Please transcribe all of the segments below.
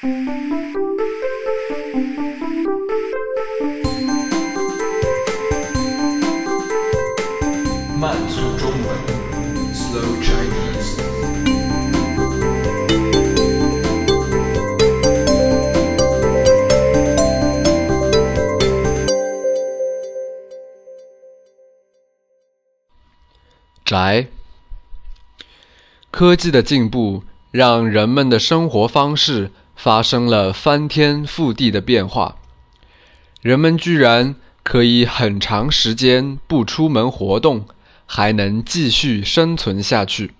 慢速中文，Slow Chinese。宅。科技的进步让人们的生活方式发生了翻天覆地的变化，人们居然可以很长时间不出门活动，还能继续生存下去。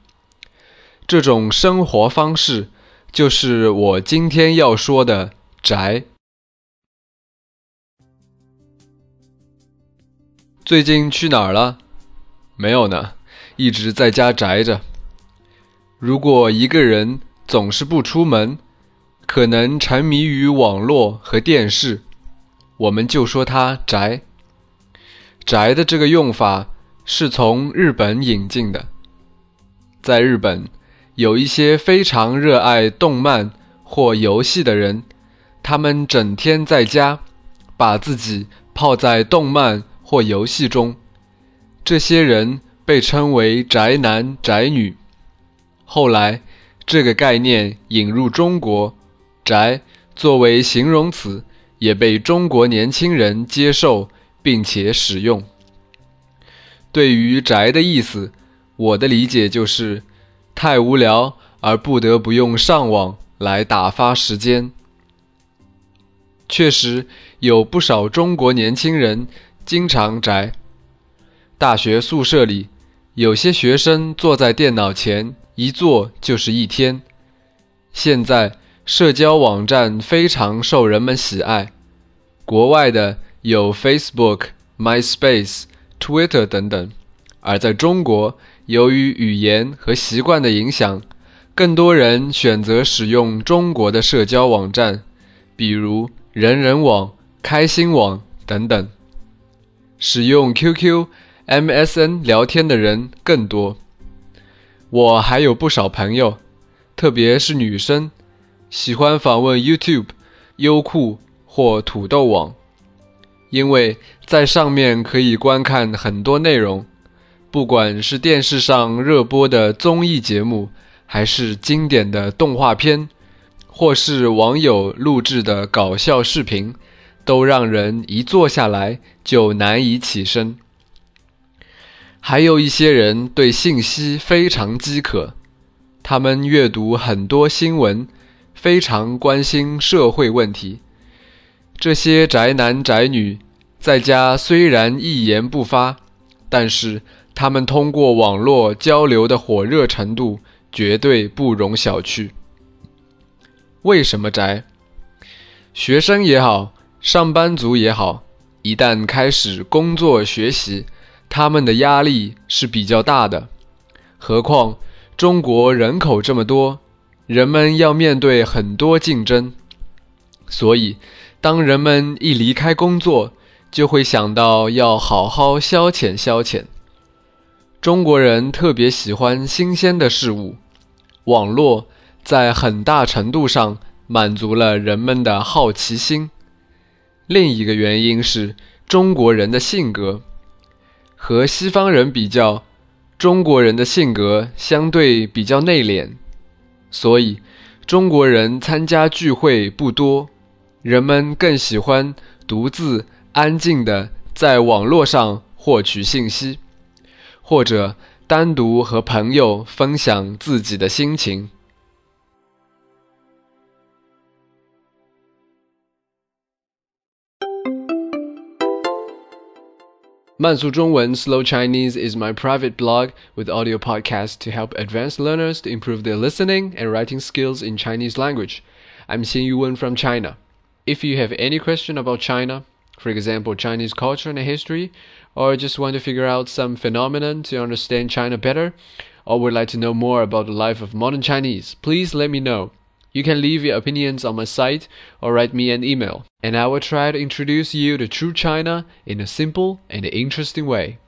这种生活方式就是我今天要说的宅。最近去哪儿了？没有呢，一直在家宅着。如果一个人总是不出门，可能沉迷于网络和电视，我们就说他宅。宅的这个用法是从日本引进的，在日本。有一些非常热爱动漫或游戏的人，他们整天在家，把自己泡在动漫或游戏中。这些人被称为宅男宅女。后来，这个概念引入中国，“宅”作为形容词也被中国年轻人接受并且使用。对于“宅”的意思，我的理解就是。太无聊而不得不用上网来打发时间。确实有不少中国年轻人经常宅。大学宿舍里，有些学生坐在电脑前一坐就是一天。现在社交网站非常受人们喜爱，国外的有 Facebook、MySpace、Twitter 等等，而在中国。由于语言和习惯的影响，更多人选择使用中国的社交网站，比如人人网、开心网等等。使用 QQ、MSN 聊天的人更多。我还有不少朋友，特别是女生，喜欢访问 YouTube、优酷或土豆网，因为在上面可以观看很多内容。不管是电视上热播的综艺节目，还是经典的动画片，或是网友录制的搞笑视频，都让人一坐下来就难以起身。还有一些人对信息非常饥渴，他们阅读很多新闻，非常关心社会问题。这些宅男宅女在家虽然一言不发，但是。他们通过网络交流的火热程度绝对不容小觑。为什么宅？学生也好，上班族也好，一旦开始工作学习，他们的压力是比较大的。何况中国人口这么多，人们要面对很多竞争，所以当人们一离开工作，就会想到要好好消遣消遣。中国人特别喜欢新鲜的事物，网络在很大程度上满足了人们的好奇心。另一个原因是中国人的性格和西方人比较，中国人的性格相对比较内敛，所以中国人参加聚会不多，人们更喜欢独自安静的在网络上获取信息。或者单独和朋友分享自己的心情。慢速中文 Slow Chinese is my private blog with audio podcasts to help advanced learners to improve their listening and writing skills in Chinese language. I'm Xin Yuwen from China. If you have any question about China, for example, Chinese culture and history, or just want to figure out some phenomenon to understand China better, or would like to know more about the life of modern Chinese, please let me know. You can leave your opinions on my site or write me an email, and I will try to introduce you to true China in a simple and interesting way.